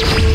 on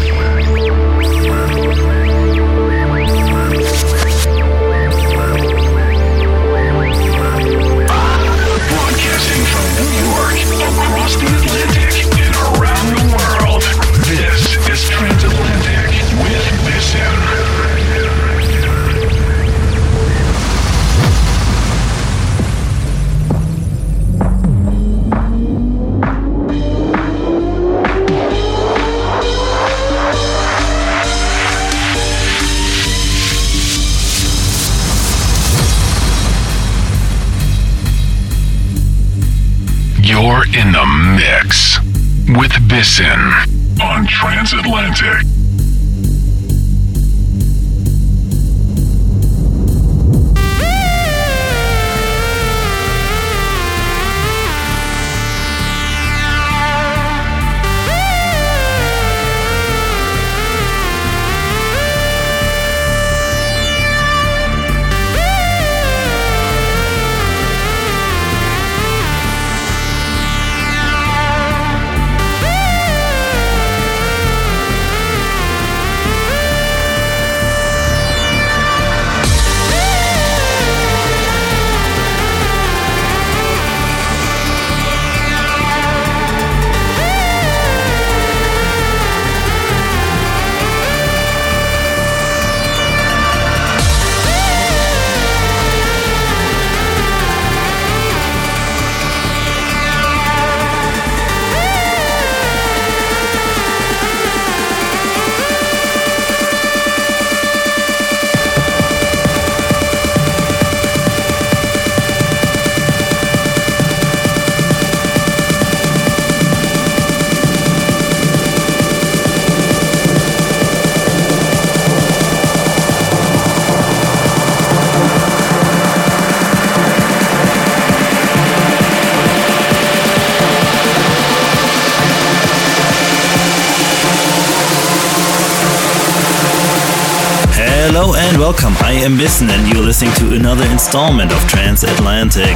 Bissen, and you're listening to another installment of Transatlantic.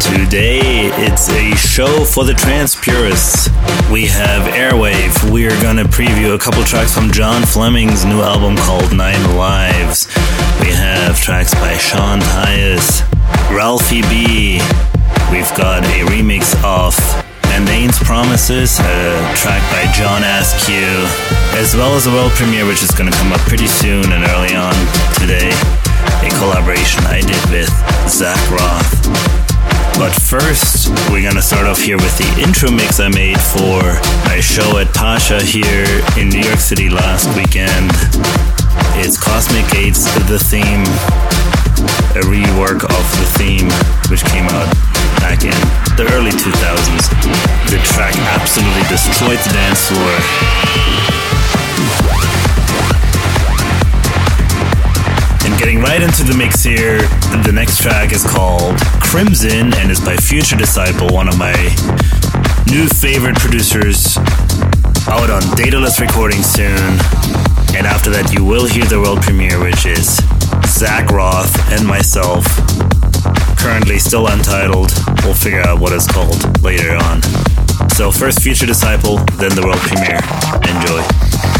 Today, it's a show for the trance purists. We have Airwave. We are going to preview a couple tracks from John Fleming's new album called Nine Lives. We have tracks by Sean Tyas, Ralphie B. We've got a remix of Promises, a track by John Askew, as well as a world premiere which is going to come up pretty soon and early on today, a collaboration I did with Zach Roth. But first, we're gonna start off here with the intro mix I made for my show at Pacha here in New York City last weekend. It's Cosmic Gates, the theme, a rework of the theme, which came out back in the early 2000s. The track absolutely destroyed the dance floor. And getting right into the mix here, the next track is called Crimson and is by Future Disciple, one of my new favorite producers, out on Dataless Recording soon. And after that, you will hear the world premiere, which is Zach Roth and myself currently still untitled. We'll figure out what it's called later on. So, first Future Disciple, then the world premiere. Enjoy.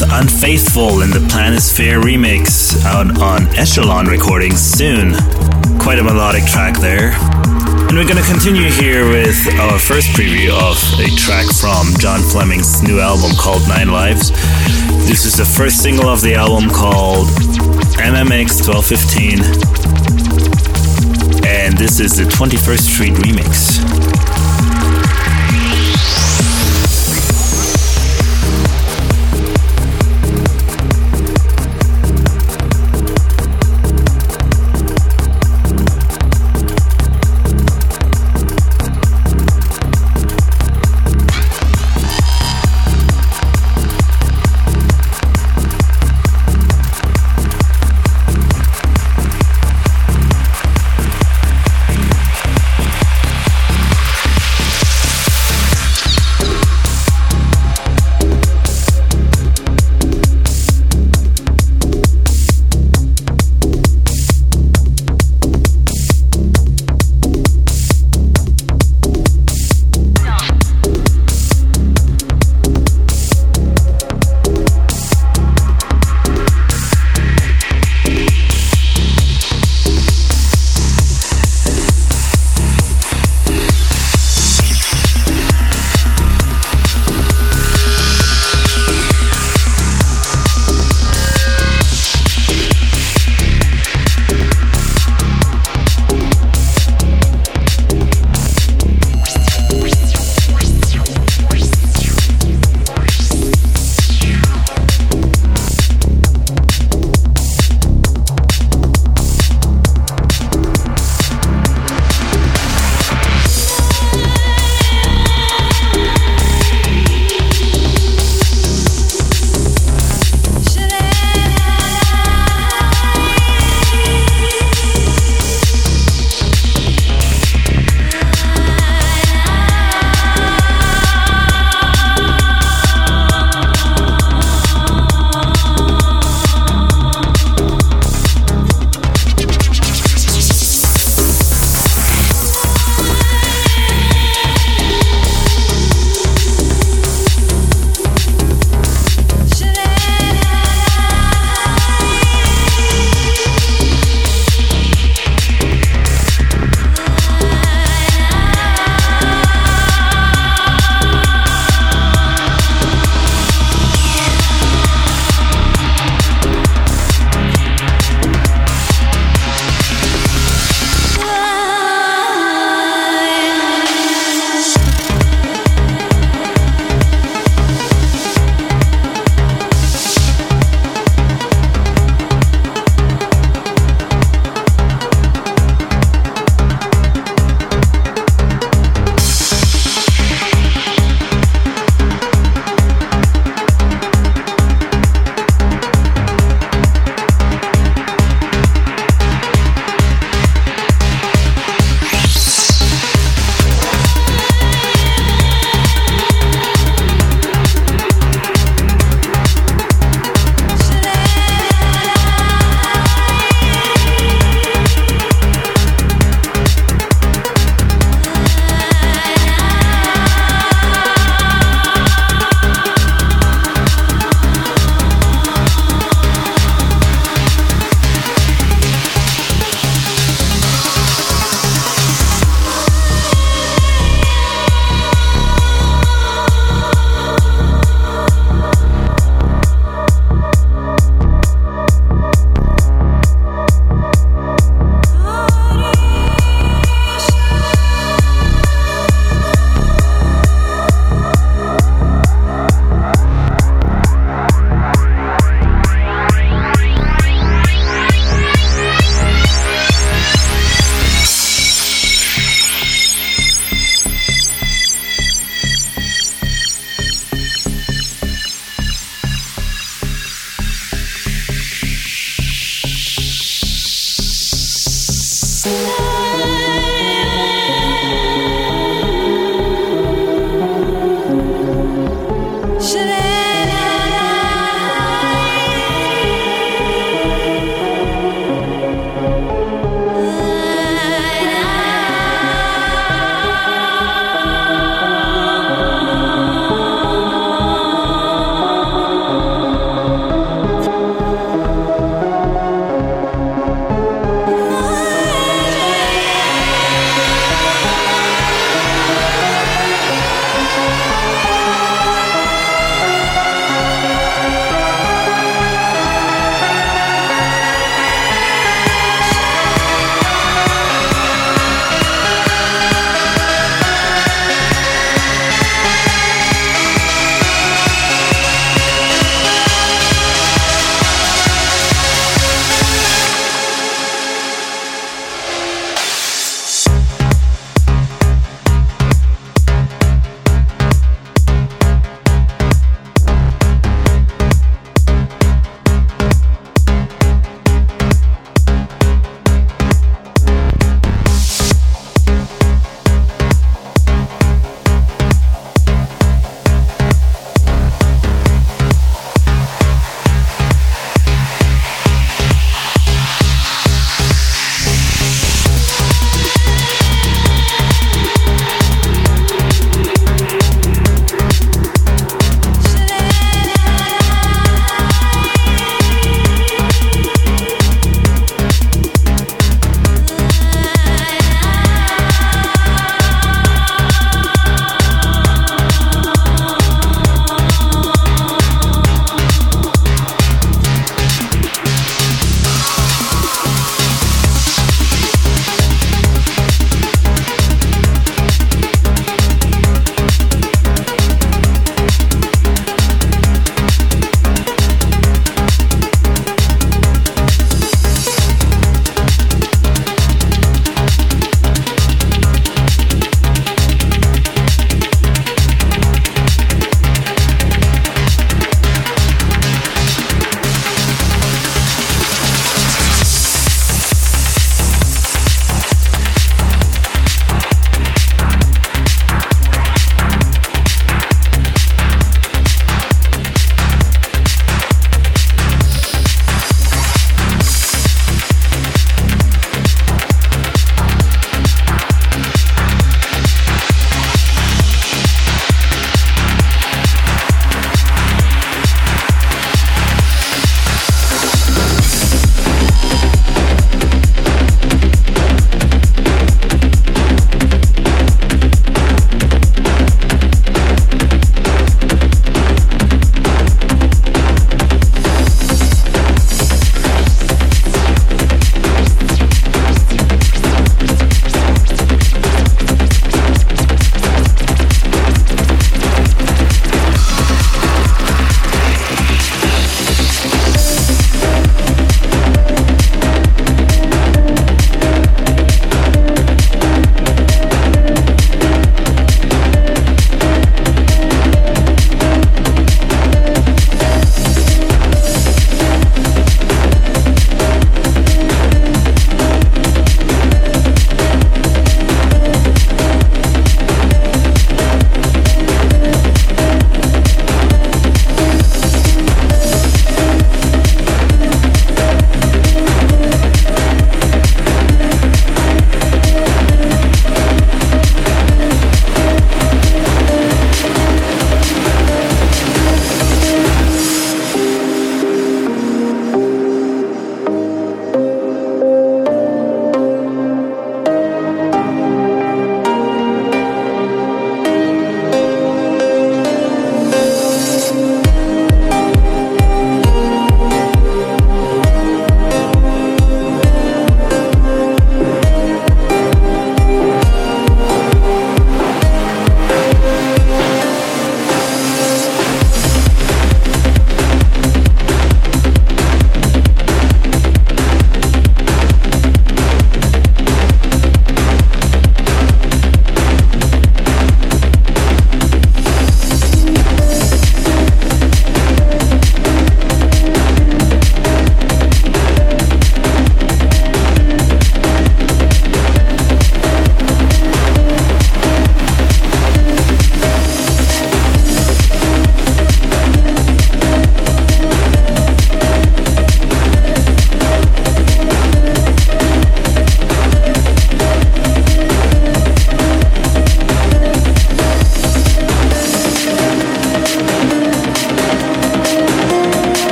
With Unfaithful in the Planisphere remix out on Echelon Recordings soon. Quite a melodic track there. And we're gonna continue here with our first preview of a track from John Fleming's new album called Nine Lives. This is the first single of the album called MMX 1215. And this is the 21st Street remix.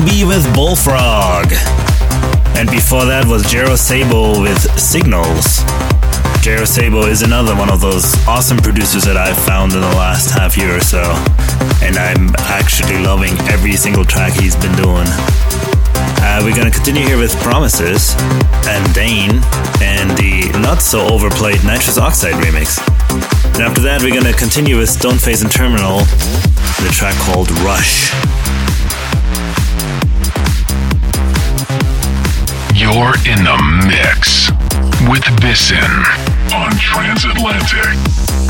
Was with Bullfrog. And before that was Jero Sable with Signals. Jero Sable is another one of those awesome producers that I've found in the last half year or so. And I'm actually loving every single track he's been doing. Uh, we're going to continue here with Promises and Dane and the not so overplayed Nitrous Oxide remix. And after that, we're going to continue with Stoneface and Terminal, the track called Rush. You're in the mix with Bissen on Transatlantic.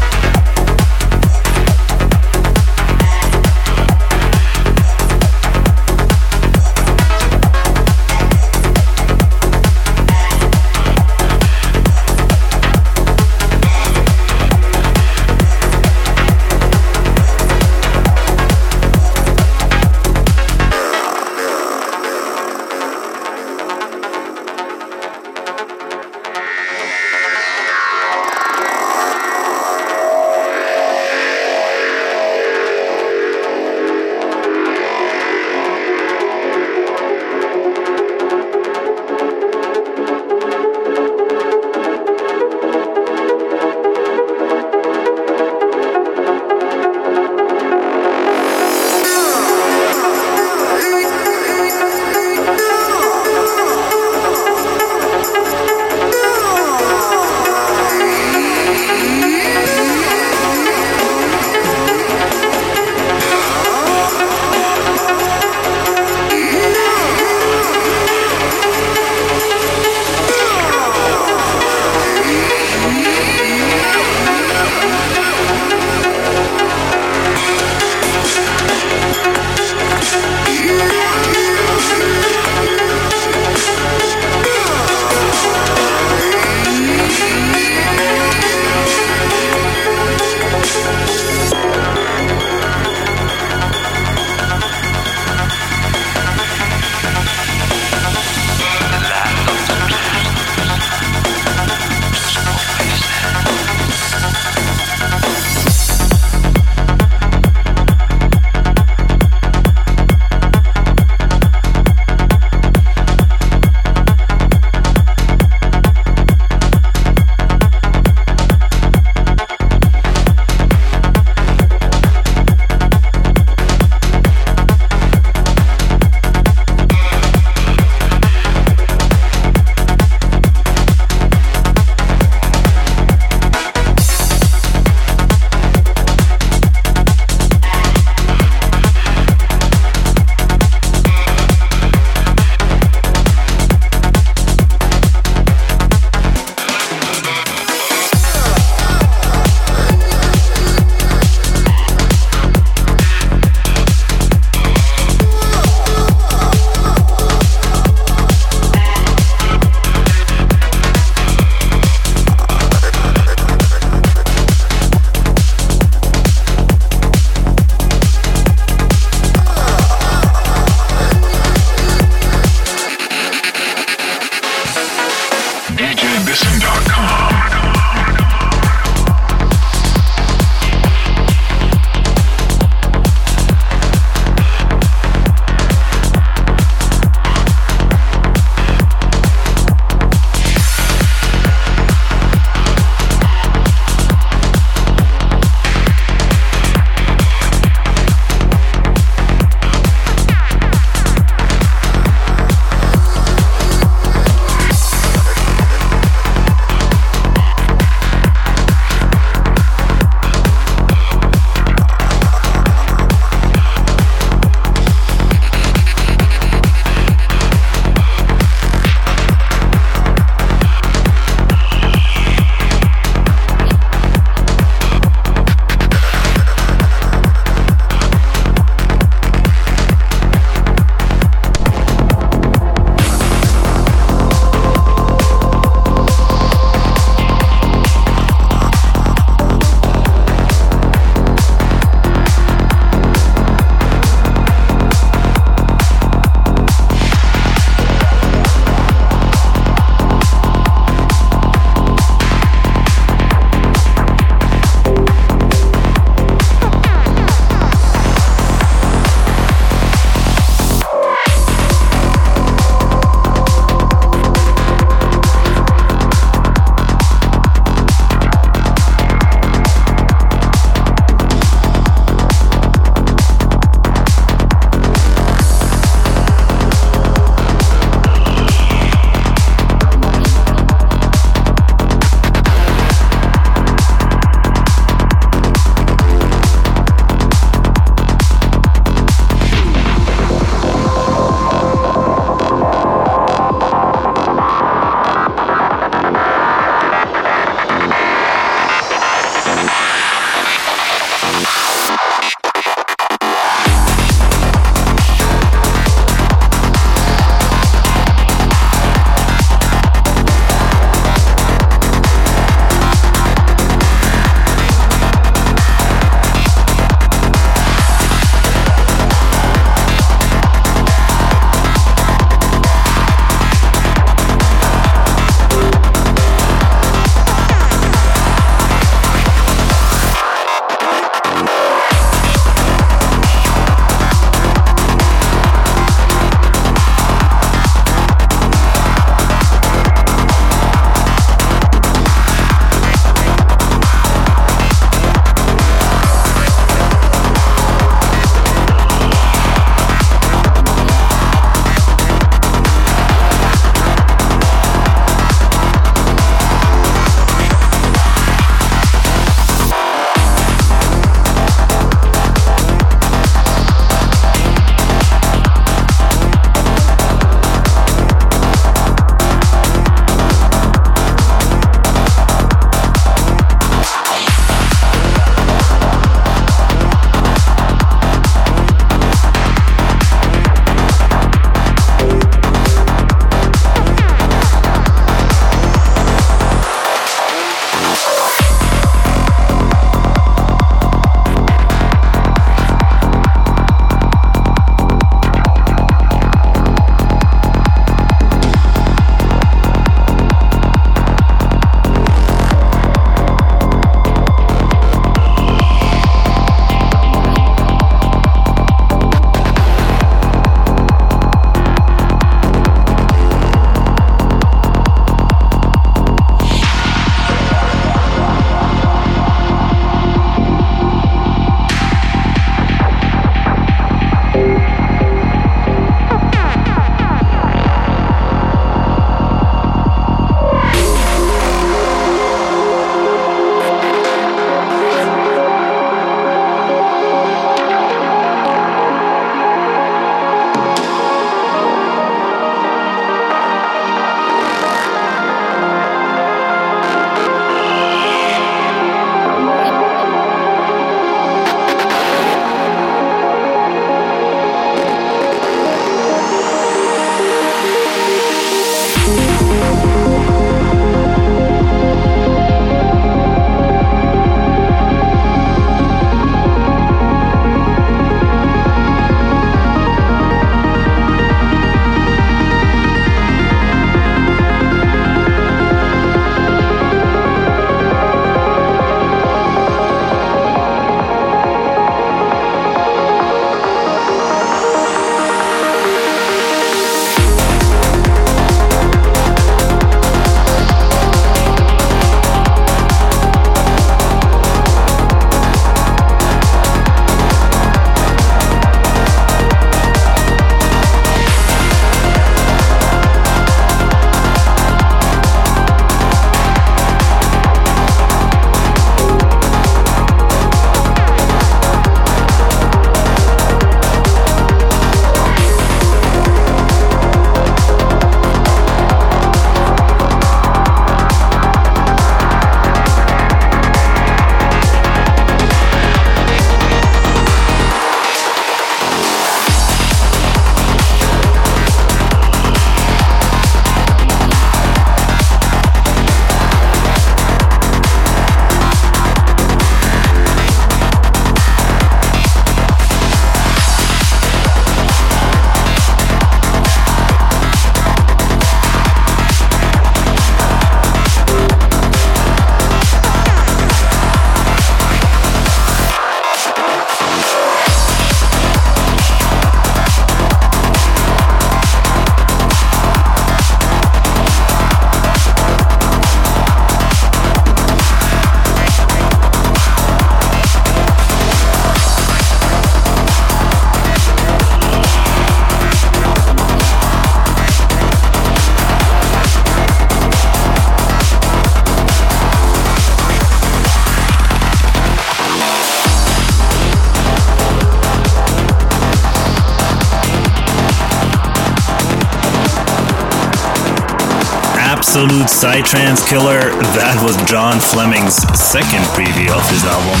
Psytrance killer, that was John Fleming's second preview of his album.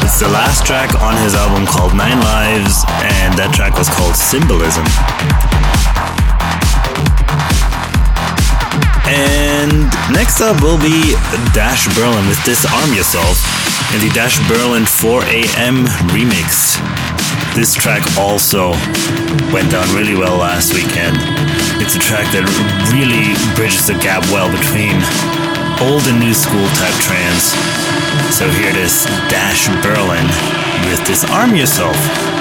It's the last track on his album called Nine Lives, and that track was called Symbolism. And next up will be Dash Berlin with Disarm Yourself in the Dash Berlin 4 AM remix. This track also went down really well last weekend. It's a track that really bridges the gap well between old and new school type trance. So here it is Dash Berlin with Disarm Yourself.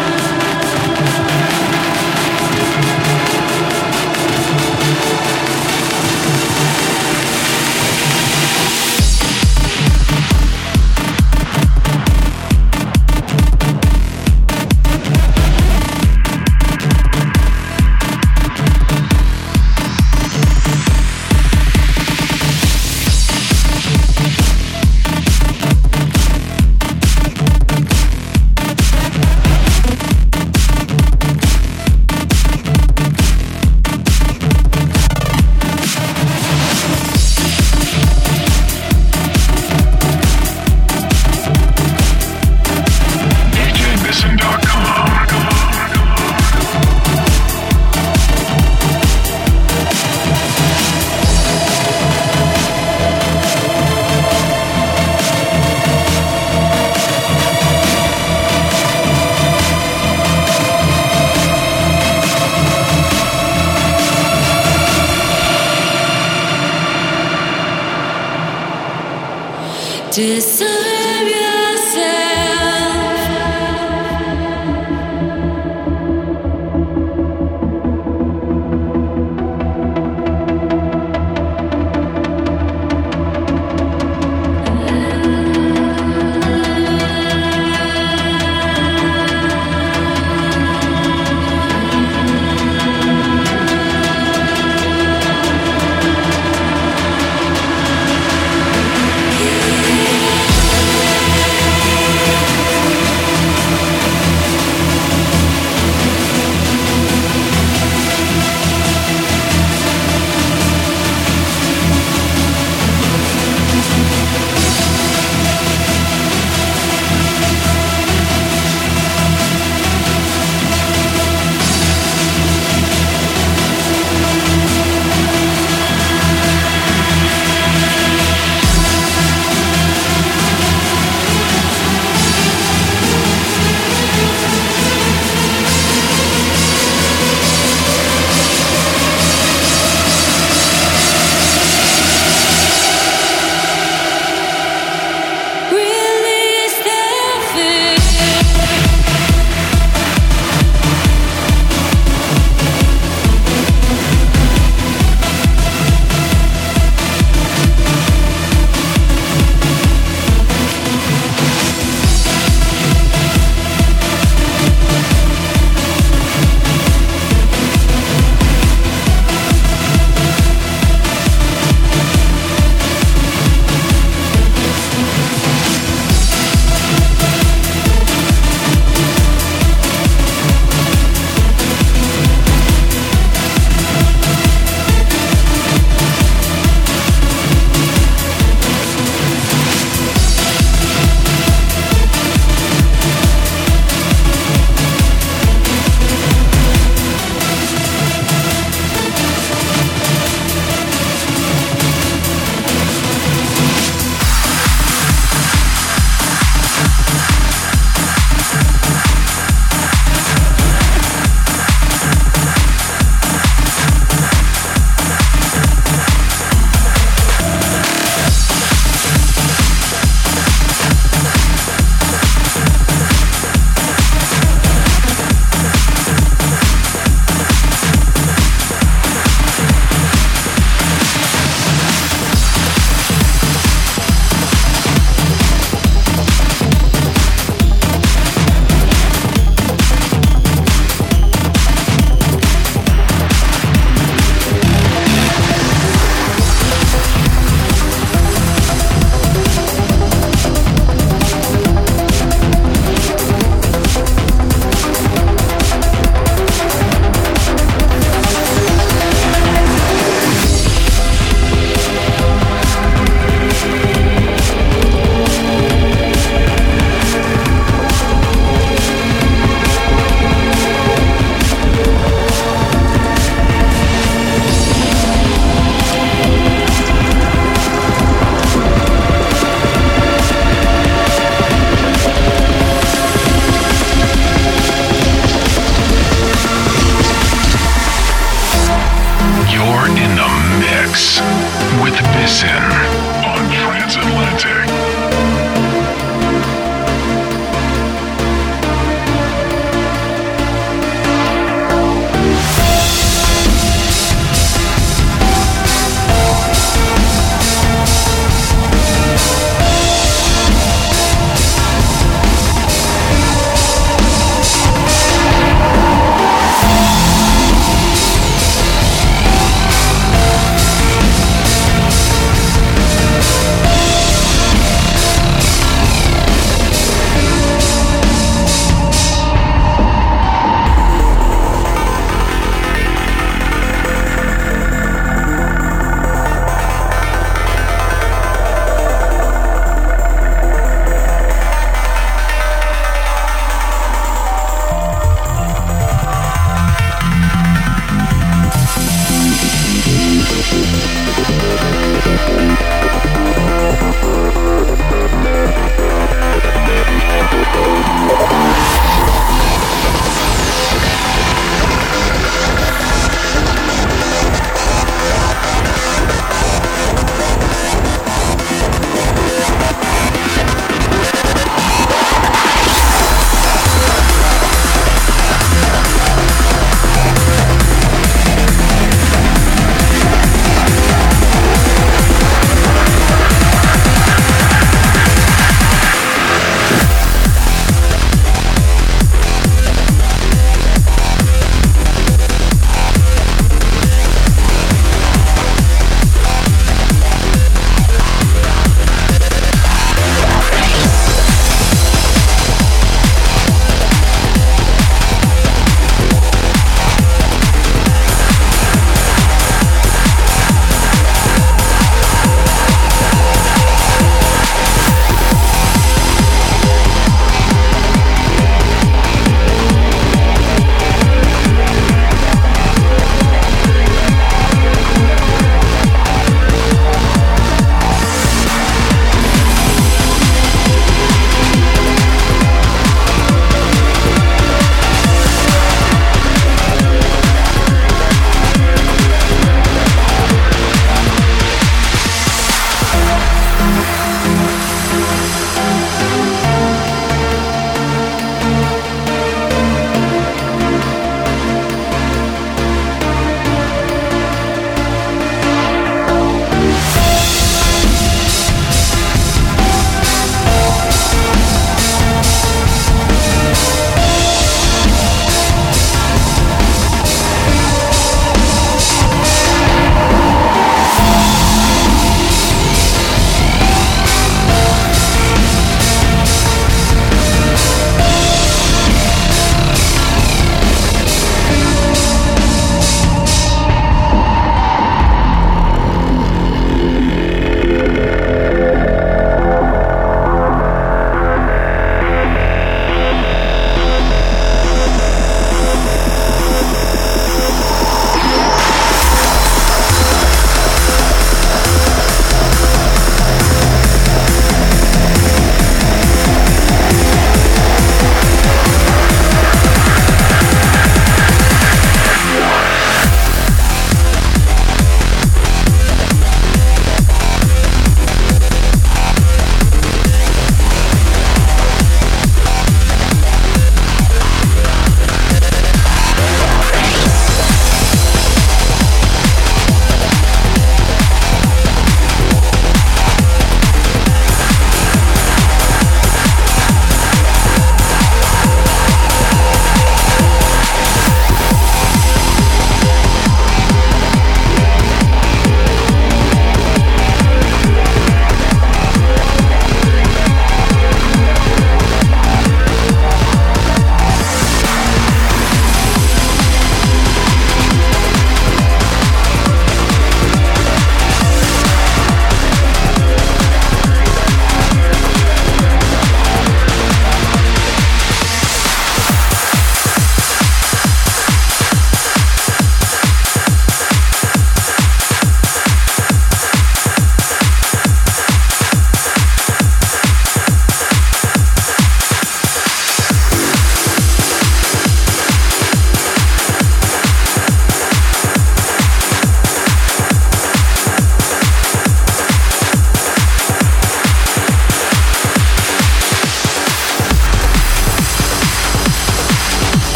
just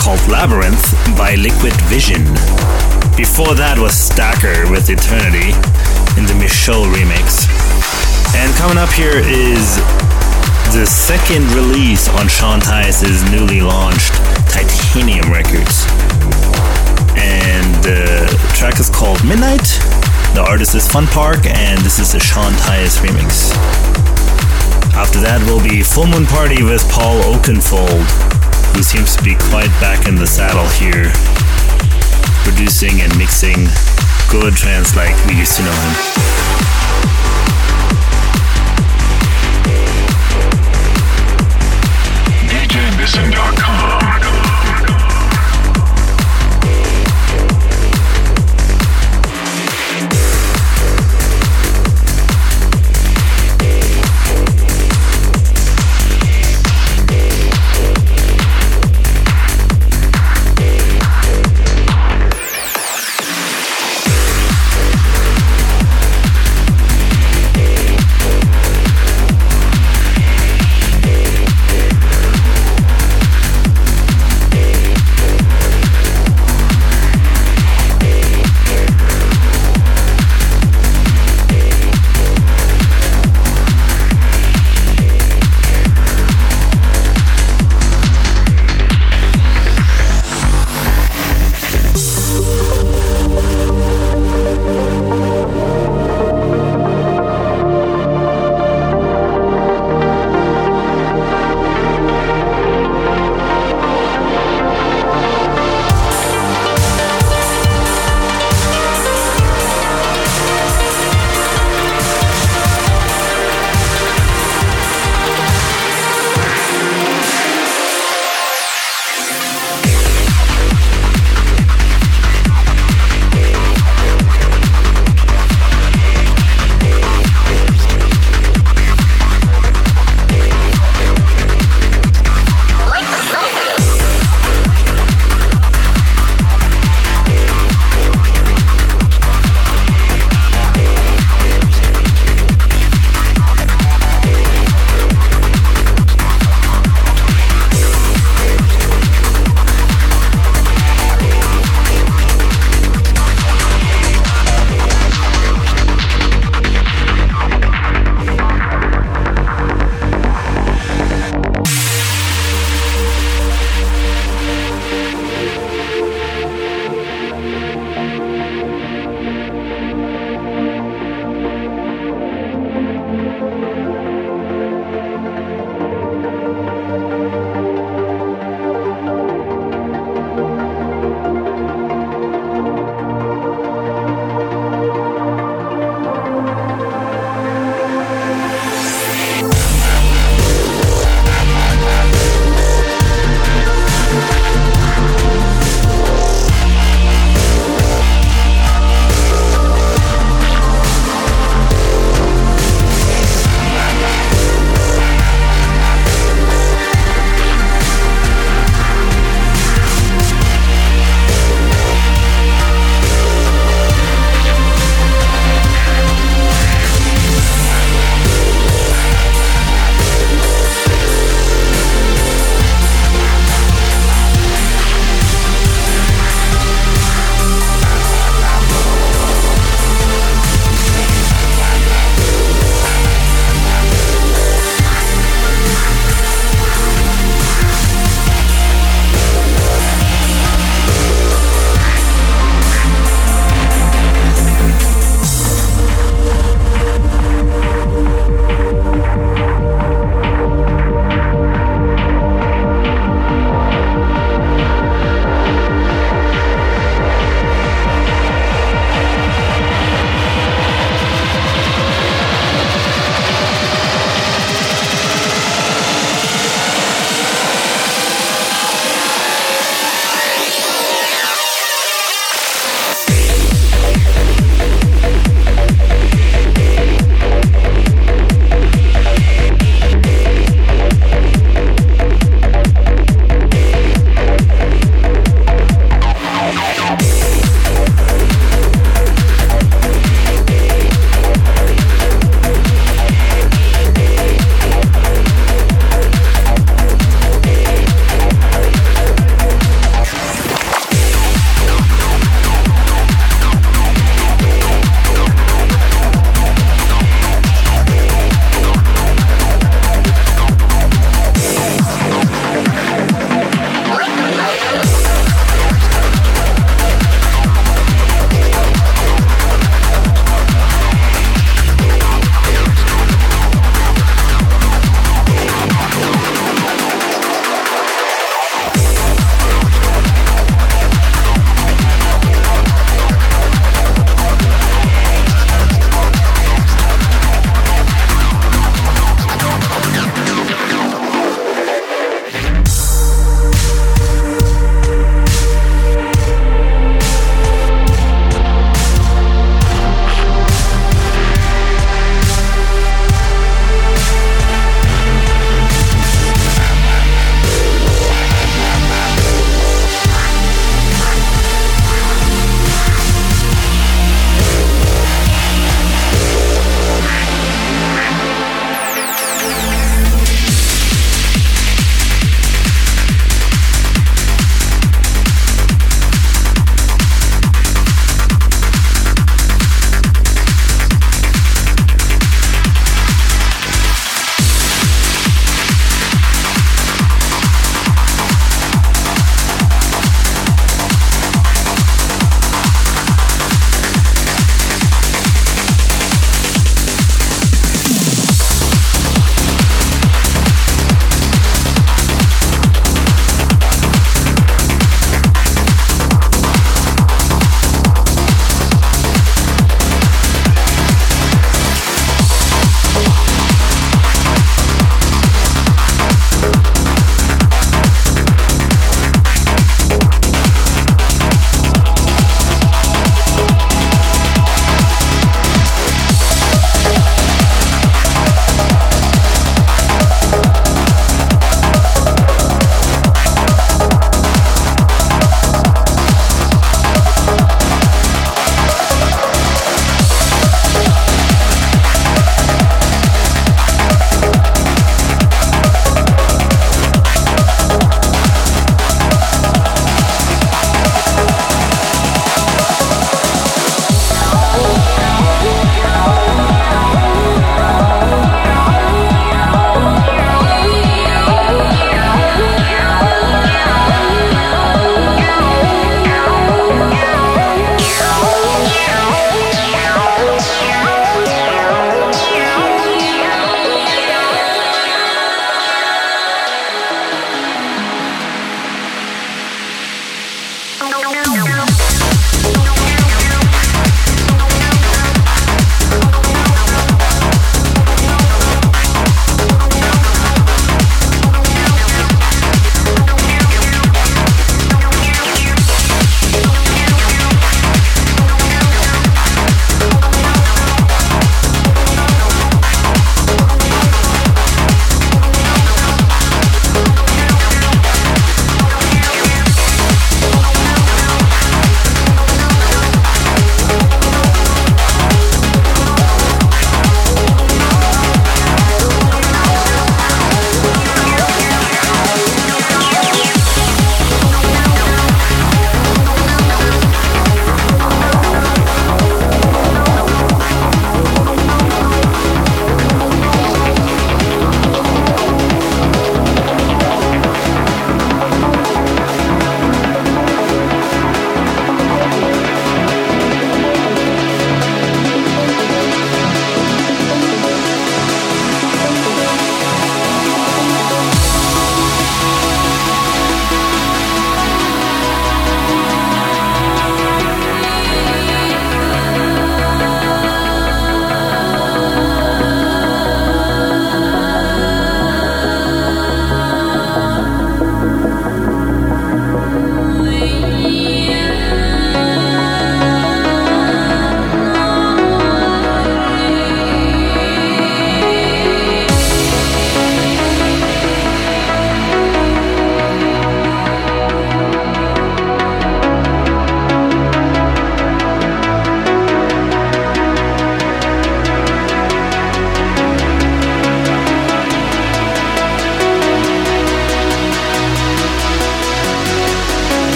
called Labyrinth by Liquid Vision. Before that was Stacker with Eternity in the Michaud remix. And coming up here is the second release on Sean Tyas' newly launched Titanium Records. And the track is called Midnight. The artist is Fun Park, and this is a Sean Tyas remix. After that will be Full Moon Party with Paul Oakenfold, who seems to be quite back in the saddle here producing and mixing good trance like we used to know him. DJBisson.com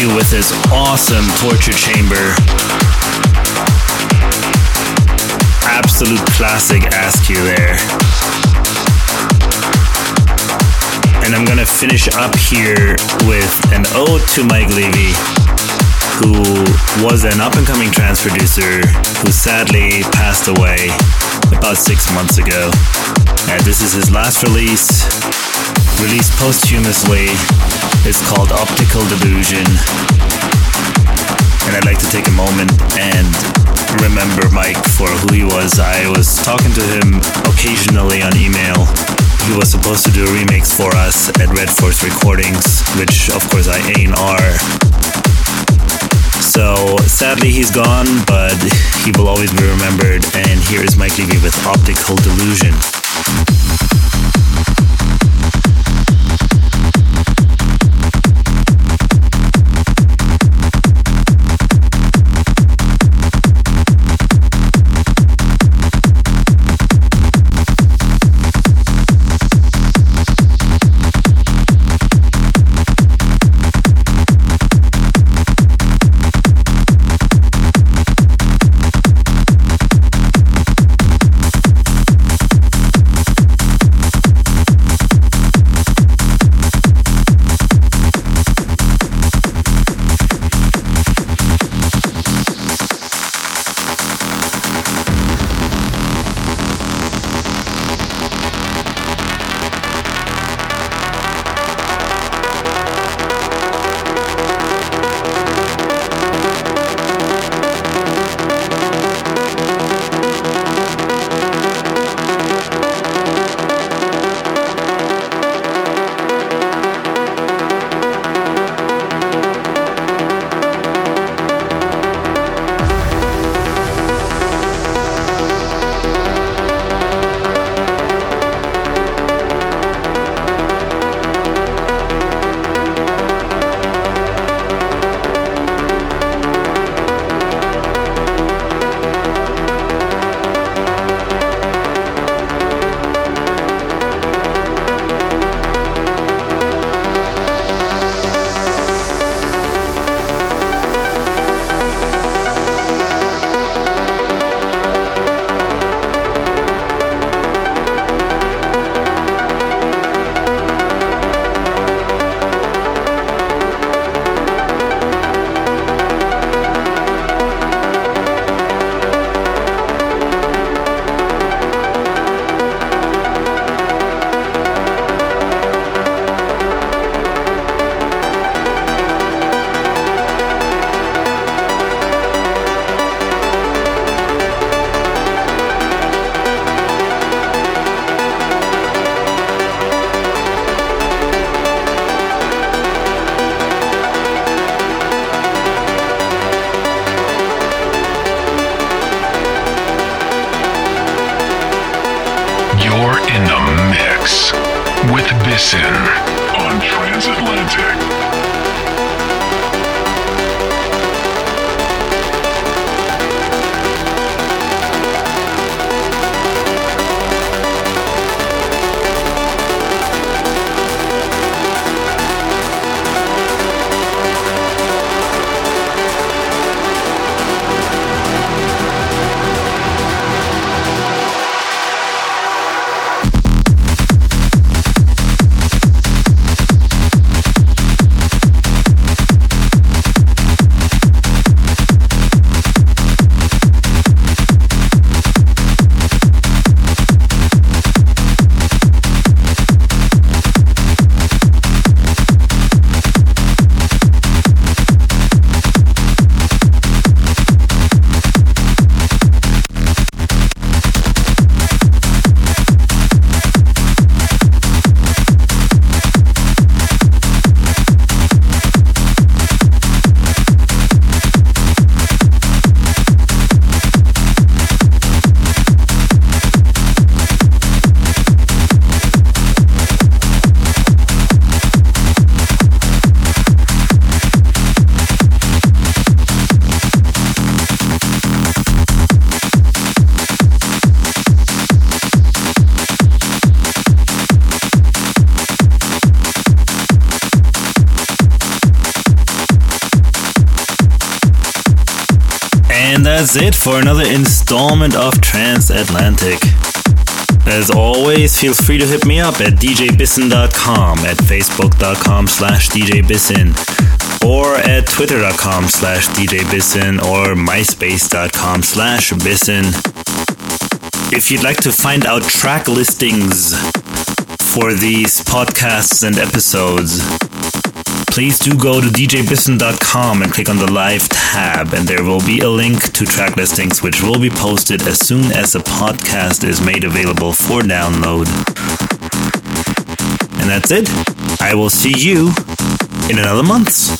Askew with his awesome torture chamber. Absolute classic Askew there. And I'm gonna finish up here with an ode to Mike Levy, who was an up and coming trance producer who sadly passed away about six months ago. And this is his last release, released posthumously. It's called Optical Delusion. And I'd like to take a moment and remember Mike for who he was. I was talking to him occasionally on email. He was supposed to do a remix for us at Red Force Recordings, which of course I A&R. So sadly he's gone, but he will always be remembered. And here is Mike Levy with Optical Delusion. That's it for another installment of Transatlantic. As always, feel free to hit me up at djbisson.com, at facebook.com slash djbisson, or at twitter.com slash djbisson, or myspace.com slash bisson. If you'd like to find out track listings for these podcasts and episodes, please do go to djbisson.com and click on the live tab, and there will be a link to track listings which will be posted as soon as the podcast is made available for download. And that's it. I will see you in another month.